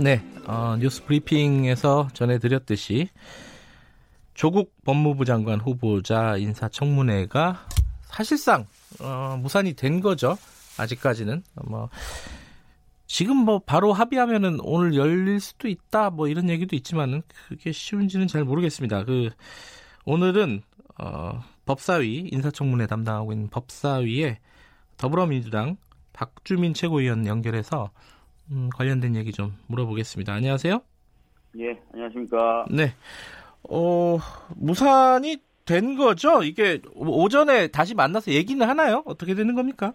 네, 어, 뉴스 브리핑에서 전해드렸듯이 조국 법무부 장관 후보자 인사청문회가 사실상 어, 무산이 된 거죠. 아직까지는 뭐 지금 뭐 바로 합의하면은 오늘 열릴 수도 있다 뭐 이런 얘기도 있지만은 그게 쉬운지는 잘 모르겠습니다. 그 오늘은 어, 법사위 인사청문회 담당하고 있는 법사위에 더불어민주당 박주민 최고위원 연결해서 음, 관련된 얘기 좀 물어보겠습니다. 안녕하세요. 예, 안녕하십니까. 네. 어, 무산이 된 거죠? 이게 오전에 다시 만나서 얘기는 하나요? 어떻게 되는 겁니까?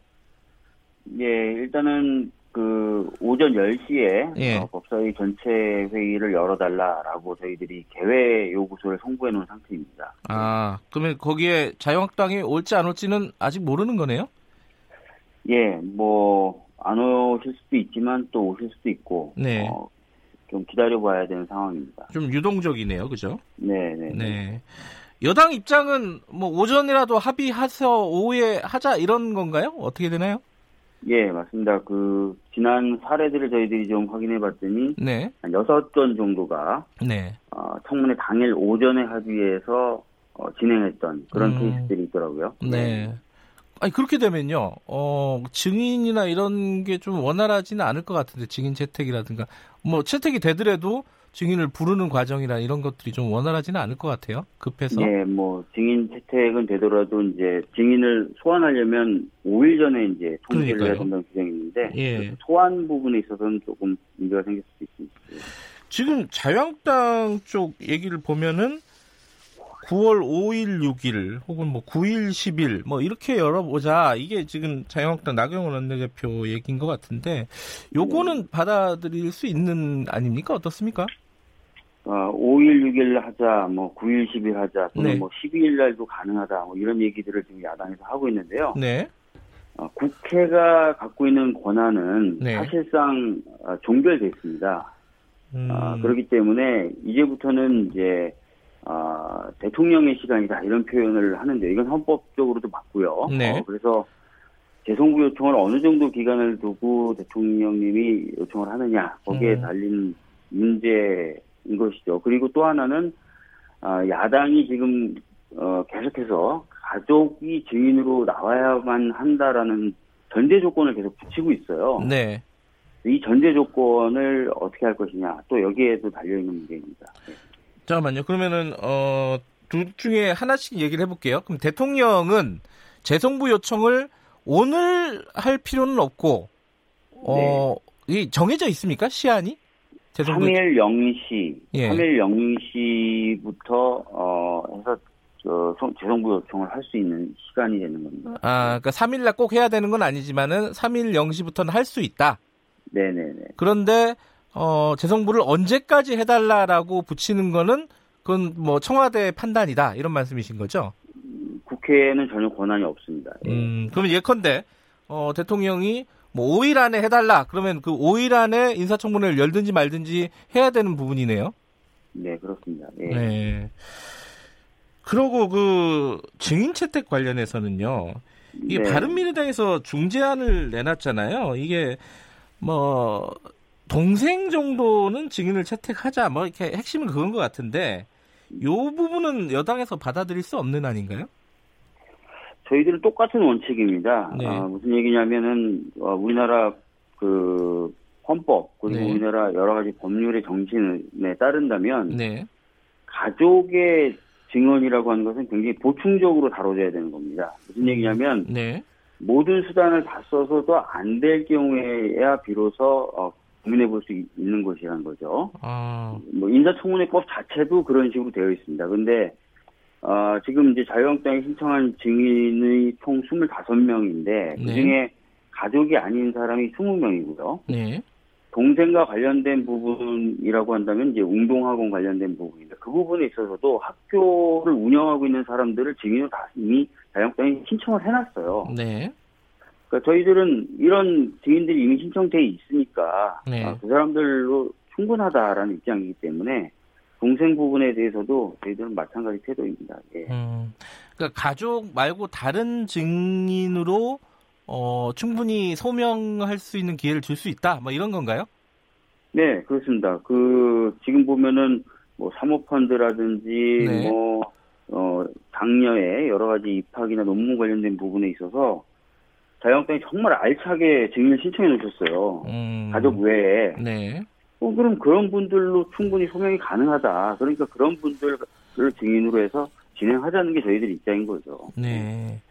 예, 일단은 그 오전 10시에 예. 어, 법사위 전체 회의를 열어달라라고 저희들이 개회 요구서를 송부해 놓은 상태입니다. 아, 그러면 거기에 자유한국당이 올지 안 올지는 아직 모르는 거네요? 예, 뭐 안 오실 수도 있지만 또 오실 수도 있고 네. 어, 좀 기다려봐야 되는 상황입니다. 좀 유동적이네요. 그죠? 네, 네. 네. 여당 입장은 뭐 오전이라도 합의해서 오후에 하자 이런 건가요? 어떻게 되나요? 예, 맞습니다. 그 지난 사례들을 저희들이 좀 확인해 봤더니 네. 한 여섯 건 정도가 네. 어, 청문회 당일 오전에 합의해서 어, 진행했던 그런 음. 케이스들이 있더라고요. 네. 아니 그렇게 되면요. 어, 증인이나 이런 게 좀 원활하지는 않을 것 같은데 증인 채택이라든가 뭐 채택이 되더라도 증인을 부르는 과정이나 이런 것들이 좀 원활하지는 않을 것 같아요. 급해서. 예, 뭐 증인 채택은 되더라도 이제 증인을 소환하려면 5일 전에 이제 통지를. 해야 된다는 규정이 있는데 예. 그 소환 부분에 있어서는 조금 문제가 생길 수도 있습니다. 지금 자유한국당 쪽 얘기를 보면은 9월 5일, 6일 혹은 뭐 9일, 10일 뭐 이렇게 열어보자 이게 지금 자유한국당 나경원 원내대표 얘기인 것 같은데 요거는 받아들일 수 있는 아닙니까 어떻습니까? 어, 5일, 6일 하자, 뭐 9일, 10일 하자, 또는 네. 뭐 12일 날도 가능하다, 뭐 이런 얘기들을 지금 야당에서 하고 있는데요. 네, 어, 국회가 갖고 있는 권한은 네. 사실상 어, 종결돼 있습니다. 음, 아, 그렇기 때문에 이제부터는 이제 아, 대통령의 시간이다 이런 표현을 하는데 이건 헌법적으로도 맞고요. 네. 어, 그래서 재송부 요청을 어느 정도 기간을 두고 대통령님이 요청을 하느냐 거기에 음. 달린 문제인 것이죠. 그리고 또 하나는 아, 야당이 지금 어, 계속해서 가족이 증인으로 나와야만 한다라는 전제 조건을 계속 붙이고 있어요. 네. 이 전제 조건을 어떻게 할 것이냐 또 여기에도 달려 있는 문제입니다. 네. 잠깐만요. 그러면은 어, 둘 중에 하나씩 얘기를 해볼게요. 그럼 대통령은 재송부 요청을 오늘 할 필요는 없고 어, 이 정해져 있습니까 시한이? 재송부 3일 0시, 예. 3일 0시부터 어, 해서 저, 송- 재송부 요청을 할 수 있는 시간이 되는 겁니다. 아, 그러니까 3일 날 꼭 해야 되는 건 아니지만은 3일 0시부터는 할 수 있다. 네네네. 그런데 어, 재송부를 언제까지 해달라라고 붙이는 거는 그건 뭐 청와대 판단이다 이런 말씀이신 거죠? 국회에는 전혀 권한이 없습니다. 예. 음, 그러면 예컨대 어, 대통령이 뭐 5일 안에 해달라 그러면 그 5일 안에 인사청문회를 열든지 말든지 해야 되는 부분이네요. 네 그렇습니다. 예. 네. 그러고 그 증인 채택 관련해서는요. 이게 네. 바른미래당에서 중재안을 내놨잖아요. 이게 뭐 동생 정도는 증인을 채택하자 뭐 이렇게 핵심은 그건 것 같은데 요 부분은 여당에서 받아들일 수 없는 아닌가요? 저희들은 똑같은 원칙입니다. 네. 아, 무슨 얘기냐면은 어, 우리나라 그 헌법 그리고 네. 우리나라 여러 가지 법률의 정신에 따른다면 네. 가족의 증언이라고 하는 것은 굉장히 보충적으로 다뤄져야 되는 겁니다. 무슨 얘기냐면 네. 모든 수단을 다 써서도 안 될 경우에야 비로소 어, 고민해 볼 수 있는 것이라는 거죠. 아, 뭐 인사청문회법 자체도 그런 식으로 되어 있습니다. 근데 어, 지금 이제 자유한국당이 신청한 증인의 총 25명인데 네. 그중에 가족이 아닌 사람이 20명이고요. 네. 동생과 관련된 부분이라고 한다면 이제 운동학원 관련된 부분인데 그 부분에 있어서도 학교를 운영하고 있는 사람들을 증인으로 다 이미 자영당이 신청을 해놨어요. 네. 그러니까 저희들은 이런 증인들이 이미 신청돼 있으니까 네. 아, 그 사람들로 충분하다라는 입장이기 때문에 동생 부분에 대해서도 저희들은 마찬가지 태도입니다. 예. 음, 그러니까 가족 말고 다른 증인으로 어, 충분히 소명할 수 있는 기회를 줄 수 있다. 뭐 이런 건가요? 네, 그렇습니다. 그 지금 보면은 뭐 사모펀드라든지 네. 뭐 어, 당녀의 여러 가지 입학이나 논문 관련된 부분에 있어서 자영당이 정말 알차게 증인을 신청해 놓으셨어요. 음, 가족 외에. 네. 어, 그럼 그런 분들로 충분히 소명이 가능하다. 그러니까 그런 분들을 증인으로 해서 진행하자는 게 저희들 입장인 거죠. 네.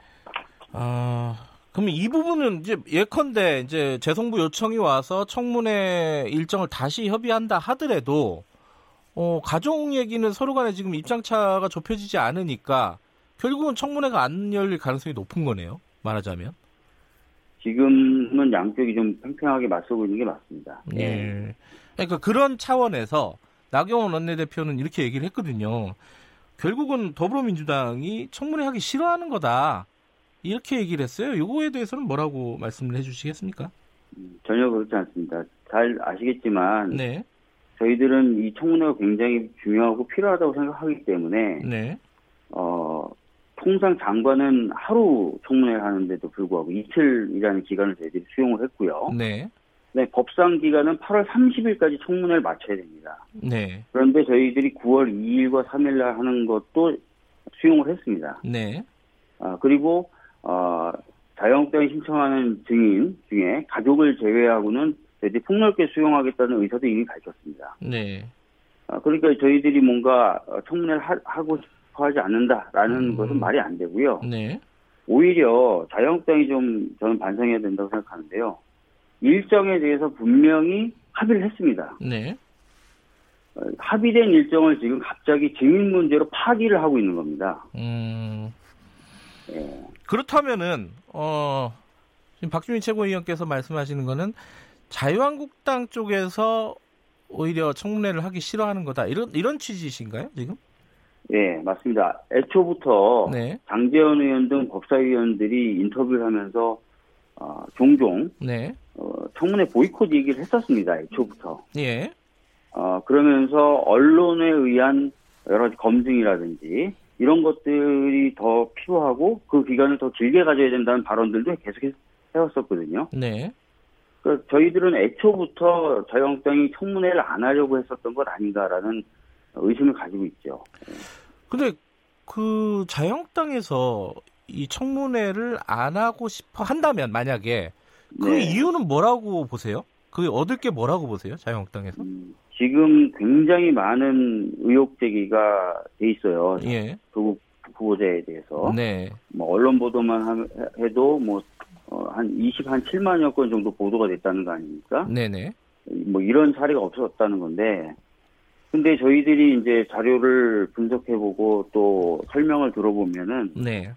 아, 그럼 이 부분은 이제 예컨대 이제 재송부 요청이 와서 청문회 일정을 다시 협의한다 하더라도 어, 가족 얘기는 서로 간에 지금 입장차가 좁혀지지 않으니까 결국은 청문회가 안 열릴 가능성이 높은 거네요. 말하자면. 지금은 양쪽이 좀 팽팽하게 맞서고 있는 게 맞습니다. 예. 그러니까 그런 차원에서 나경원 원내대표는 이렇게 얘기를 했거든요. 결국은 더불어민주당이 청문회 하기 싫어하는 거다. 이렇게 얘기를 했어요. 요거에 대해서는 뭐라고 말씀을 해주시겠습니까? 음, 전혀 그렇지 않습니다. 잘 아시겠지만 네, 저희들은 이 청문회가 굉장히 중요하고 필요하다고 생각하기 때문에 네, 어, 통상 장관은 하루 청문회를 하는데도 불구하고 이틀이라는 기간을 저희들이 수용을 했고요. 네, 네, 법상 기간은 8월 30일까지 청문회를 마쳐야 됩니다. 네, 그런데 저희들이 9월 2일과 3일 날 하는 것도 수용을 했습니다. 네, 아, 그리고 어, 자영업장이 신청하는 증인 중에 가족을 제외하고는 저희들이 폭넓게 수용하겠다는 의사도 이미 밝혔습니다. 네. 아, 그러니까 저희들이 뭔가 어, 청문회를 하, 고 싶어 하지 않는다라는 음. 것은 말이 안 되고요. 네, 오히려 자영업장이 좀 저는 반성해야 된다고 생각하는데요. 일정에 대해서 분명히 합의를 했습니다. 네. 어, 합의된 일정을 지금 갑자기 증인 문제로 파기를 하고 있는 겁니다. 음, 예. 그렇다면은, 어, 지금 박주민 최고위원께서 말씀하시는 거는 자유한국당 쪽에서 오히려 청문회를 하기 싫어하는 거다. 이런, 이런 취지이신가요, 지금? 예, 맞습니다. 애초부터 네, 장재현 의원 등 법사위원들이 인터뷰를 하면서 어, 종종 네, 어, 청문회 보이콧 얘기를 했었습니다. 애초부터. 예, 어, 그러면서 언론에 의한 여러 가지 검증이라든지 이런 것들이 더 필요하고 그 기간을 더 길게 가져야 된다는 발언들도 계속 해왔었거든요. 네. 그러니까 저희들은 애초부터 자유한국당이 청문회를 안 하려고 했었던 것 아닌가라는 의심을 가지고 있죠. 근데 그 자유한국당에서 이 청문회를 안 하고 싶어 한다면 만약에 그 네. 이유는 뭐라고 보세요? 그 얻을 게 뭐라고 보세요? 자유한국당에서? 음, 지금 굉장히 많은 의혹 제기가 돼 있어요. 예. 조국 후보자에 대해서. 네. 뭐 언론 보도만 하- 해도 뭐, 어, 한 20, 한 7만여 건 정도 보도가 됐다는 거 아닙니까? 네네. 뭐 이런 사례가 없었다는 건데. 근데 저희들이 이제 자료를 분석해보고 또 설명을 들어보면은 네.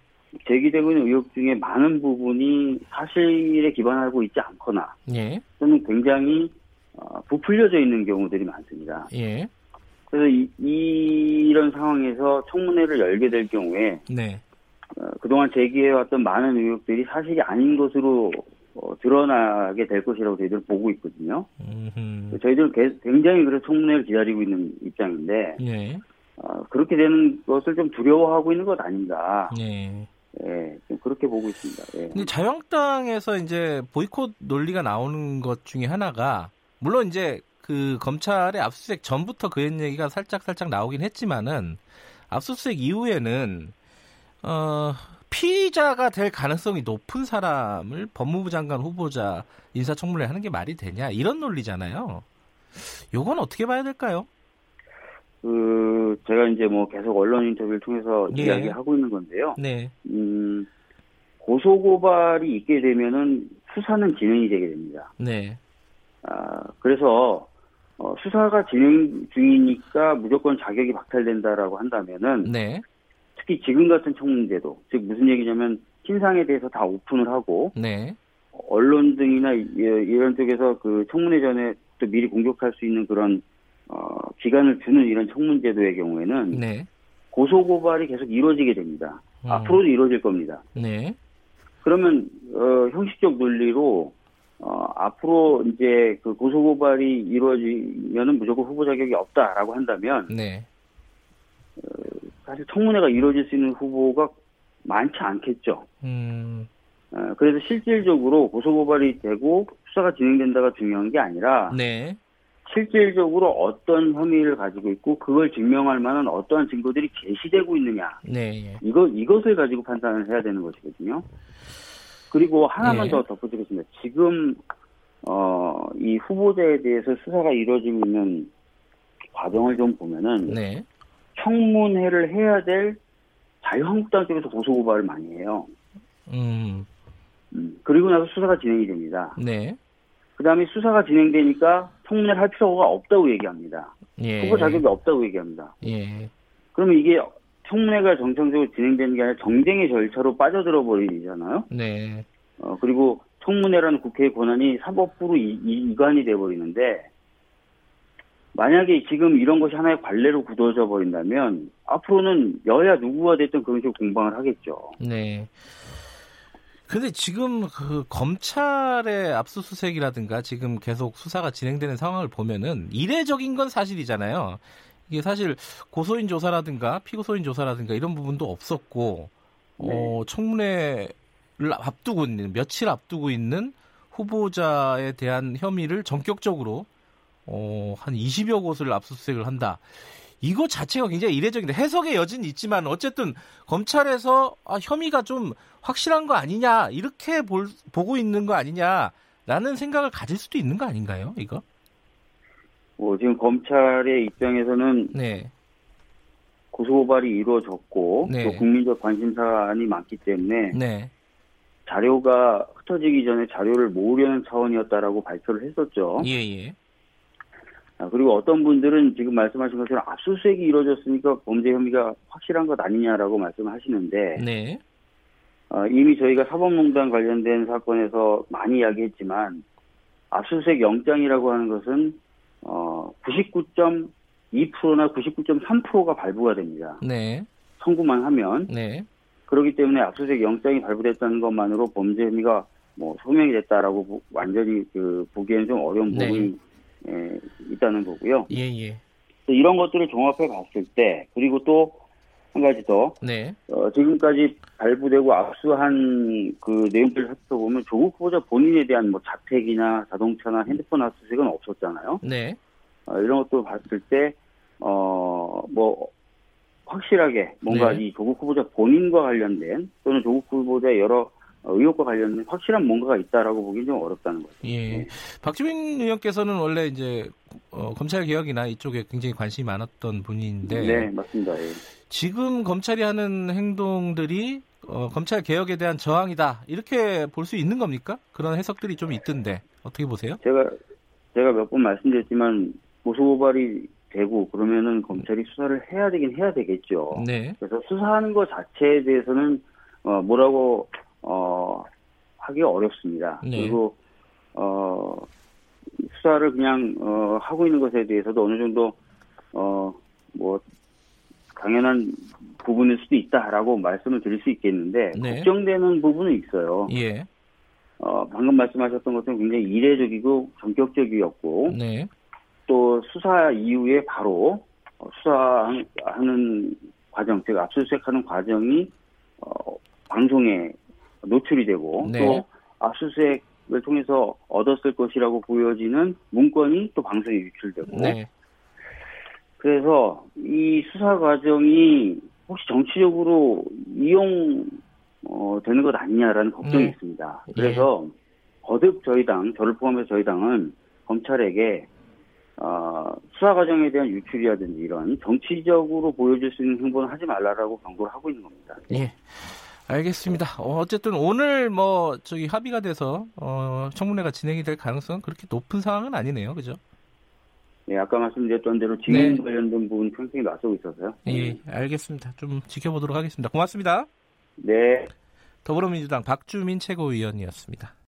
제기되고 있는 의혹 중에 많은 부분이 사실에 기반하고 있지 않거나 예. 또는 굉장히 어, 부풀려져 있는 경우들이 많습니다. 예. 그래서 이, 이런 상황에서 청문회를 열게 될 경우에 네. 어, 그동안 제기해왔던 많은 의혹들이 사실이 아닌 것으로 어, 드러나게 될 것이라고 저희들 은 보고 있거든요. 음흠. 저희들은 개- 굉장히 그래서 청문회를 기다리고 있는 입장인데 예. 어, 그렇게 되는 것을 좀 두려워하고 있는 것 아닌가. 예. 예, 좀 그렇게 보고 있습니다. 예. 근데 자유한국당에서 이제 보이콧 논리가 나오는 것 중에 하나가 물론 이제 그 검찰의 압수수색 전부터 그 얘기가 살짝 살짝 나오긴 했지만은 압수수색 이후에는 어 피의자가 될 가능성이 높은 사람을 법무부 장관 후보자 인사청문회 하는 게 말이 되냐 이런 논리잖아요. 요건 어떻게 봐야 될까요? 그 제가 이제 뭐 계속 언론 인터뷰를 통해서 예. 이야기하고 있는 건데요. 네, 음, 고소 고발이 있게 되면은 수사는 진행이 되게 됩니다. 네, 아, 그래서 어, 수사가 진행 중이니까 무조건 자격이 박탈된다라고 한다면은 네, 특히 지금 같은 청문제도 즉 무슨 얘기냐면 신상에 대해서 다 오픈을 하고 네, 언론 등이나 이- 이런 쪽에서 그 청문회 전에 또 미리 공격할 수 있는 그런 어, 기간을 주는 이런 청문제도의 경우에는 네. 고소 고발이 계속 이루어지게 됩니다. 음. 앞으로도 이루어질 겁니다. 네. 그러면 어, 형식적 논리로 어, 앞으로 이제 그 고소 고발이 이루어지면은 무조건 후보 자격이 없다라고 한다면 네. 사실 청문회가 이루어질 수 있는 후보가 많지 않겠죠. 음. 어, 그래서 실질적으로 고소 고발이 되고 수사가 진행된다가 중요한 게 아니라 네. 실질적으로 어떤 혐의를 가지고 있고 그걸 증명할 만한 어떠한 증거들이 제시되고 있느냐 네. 예. 이거 이것을 가지고 판단을 해야 되는 것이거든요. 그리고 하나만 예. 더 덧붙이겠습니다. 지금 어, 이 후보자에 대해서 수사가 이루어지고 있는 과정을 좀 보면은 네. 청문회를 해야 될 자유한국당 쪽에서 고소고발을 많이 해요. 음. 음, 그리고 나서 수사가 진행이 됩니다. 네. 그 다음에 수사가 진행되니까 청문회를 할 필요가 없다고 얘기합니다. 예. 후보 자격이 없다고 얘기합니다. 예. 그러면 이게 청문회가 정상적으로 진행되는 게 아니라 정쟁의 절차로 빠져들어 버리잖아요. 네. 어, 그리고 청문회라는 국회의 권한이 사법부로 이, 이- 이관이 돼버리는데 만약에 지금 이런 것이 하나의 관례로 굳어져 버린다면 앞으로는 여야 누구가 됐든 그런 식으로 공방을 하겠죠. 네. 근데 지금 그 검찰의 압수수색이라든가 지금 계속 수사가 진행되는 상황을 보면은 이례적인 건 사실이잖아요. 이게 사실 고소인 조사라든가 피고소인 조사라든가 이런 부분도 없었고 어, 청문회를 앞두고 있는 며칠 앞두고 있는 후보자에 대한 혐의를 전격적으로 어, 한 20여 곳을 압수수색을 한다. 이거 자체가 굉장히 이례적인데 해석의 여지는 있지만 어쨌든 검찰에서 아, 혐의가 좀 확실한 거 아니냐 이렇게 볼, 보고 있는 거 아니냐라는 생각을 가질 수도 있는 거 아닌가요? 이거? 뭐 지금 검찰의 입장에서는 네, 고소고발이 이루어졌고 네. 또 국민적 관심사안이 많기 때문에 네, 자료가 흩어지기 전에 자료를 모으려는 차원이었다라고 발표를 했었죠. 예, 예, 아, 그리고 어떤 분들은 지금 말씀하신 것처럼 압수수색이 이루어졌으니까 범죄 혐의가 확실한 것 아니냐라고 말씀을 하시는데 네, 어, 이미 저희가 사법농단 관련된 사건에서 많이 이야기했지만 압수수색 영장이라고 하는 것은 어, 99.2%나 99.3%가 발부가 됩니다. 네, 청구만 하면 네, 그렇기 때문에 압수수색 영장이 발부됐다는 것만으로 범죄 혐의가 뭐 소명이 됐다라고 보- 완전히 그 보기에는 좀 어려운 네. 부분이 예, 있다는 거고요. 예, 예, 이런 것들을 종합해 봤을 때 그리고 또 한 가지 더 네, 어, 지금까지 발부되고 압수한 그 내용들을 살펴보면 조국 후보자 본인에 대한 뭐 자택이나 자동차나 핸드폰 압수수색은 없었잖아요. 네, 어, 이런 것도 봤을 때, 어, 뭐, 확실하게 뭔가 네. 이 조국 후보자 본인과 관련된 또는 조국 후보자의 여러 어, 의혹과 관련된 확실한 뭔가가 있다라고 보기는 좀 어렵다는 거죠. 예. 네. 박주민 의원께서는 원래 이제 어, 검찰 개혁이나 이쪽에 굉장히 관심이 많았던 분인데 네, 맞습니다. 예. 지금 검찰이 하는 행동들이 어, 검찰 개혁에 대한 저항이다 이렇게 볼 수 있는 겁니까? 그런 해석들이 좀 있던데 어떻게 보세요? 제가, 제가 몇 번 말씀드렸지만, 고소고발이 되고 그러면은 검찰이 수사를 해야 되긴 해야 되겠죠. 네, 그래서 수사하는 것 자체에 대해서는 어, 뭐라고 어, 하기 어렵습니다. 네. 그리고 어, 수사를 그냥 어, 하고 있는 것에 대해서도 어느 정도 어, 뭐 당연한 부분일 수도 있다라고 말씀을 드릴 수 있겠는데 네. 걱정되는 부분은 있어요. 예, 어, 방금 말씀하셨던 것은 굉장히 이례적이고 전격적이었고 네, 또 수사 이후에 바로 어, 수사하는 과정, 즉 압수수색하는 과정이 어, 방송에 노출이 되고 네. 또 압수수색을 통해서 얻었을 것이라고 보여지는 문건이 또 방송에 유출되고 네, 그래서 이 수사 과정이 혹시 정치적으로 이용 어, 되는 것 아니냐라는 걱정이 네. 있습니다. 그래서 거듭 저희 당, 저를 포함해서 저희 당은 검찰에게 어, 수사 과정에 대한 유출이라든지 이런 정치적으로 보여줄 수 있는 행보는 하지 말라라고 경고를 하고 있는 겁니다. 예. 알겠습니다. 어, 어쨌든 오늘 뭐 저기 합의가 돼서 어, 청문회가 진행이 될 가능성은 그렇게 높은 상황은 아니네요, 그죠? 네, 아까 말씀드렸던 대로 진행 네. 관련된 부분 평생이 낯서고 있어서요. 예, 알겠습니다. 좀 지켜보도록 하겠습니다. 고맙습니다. 네. 더불어민주당 박주민 최고위원이었습니다.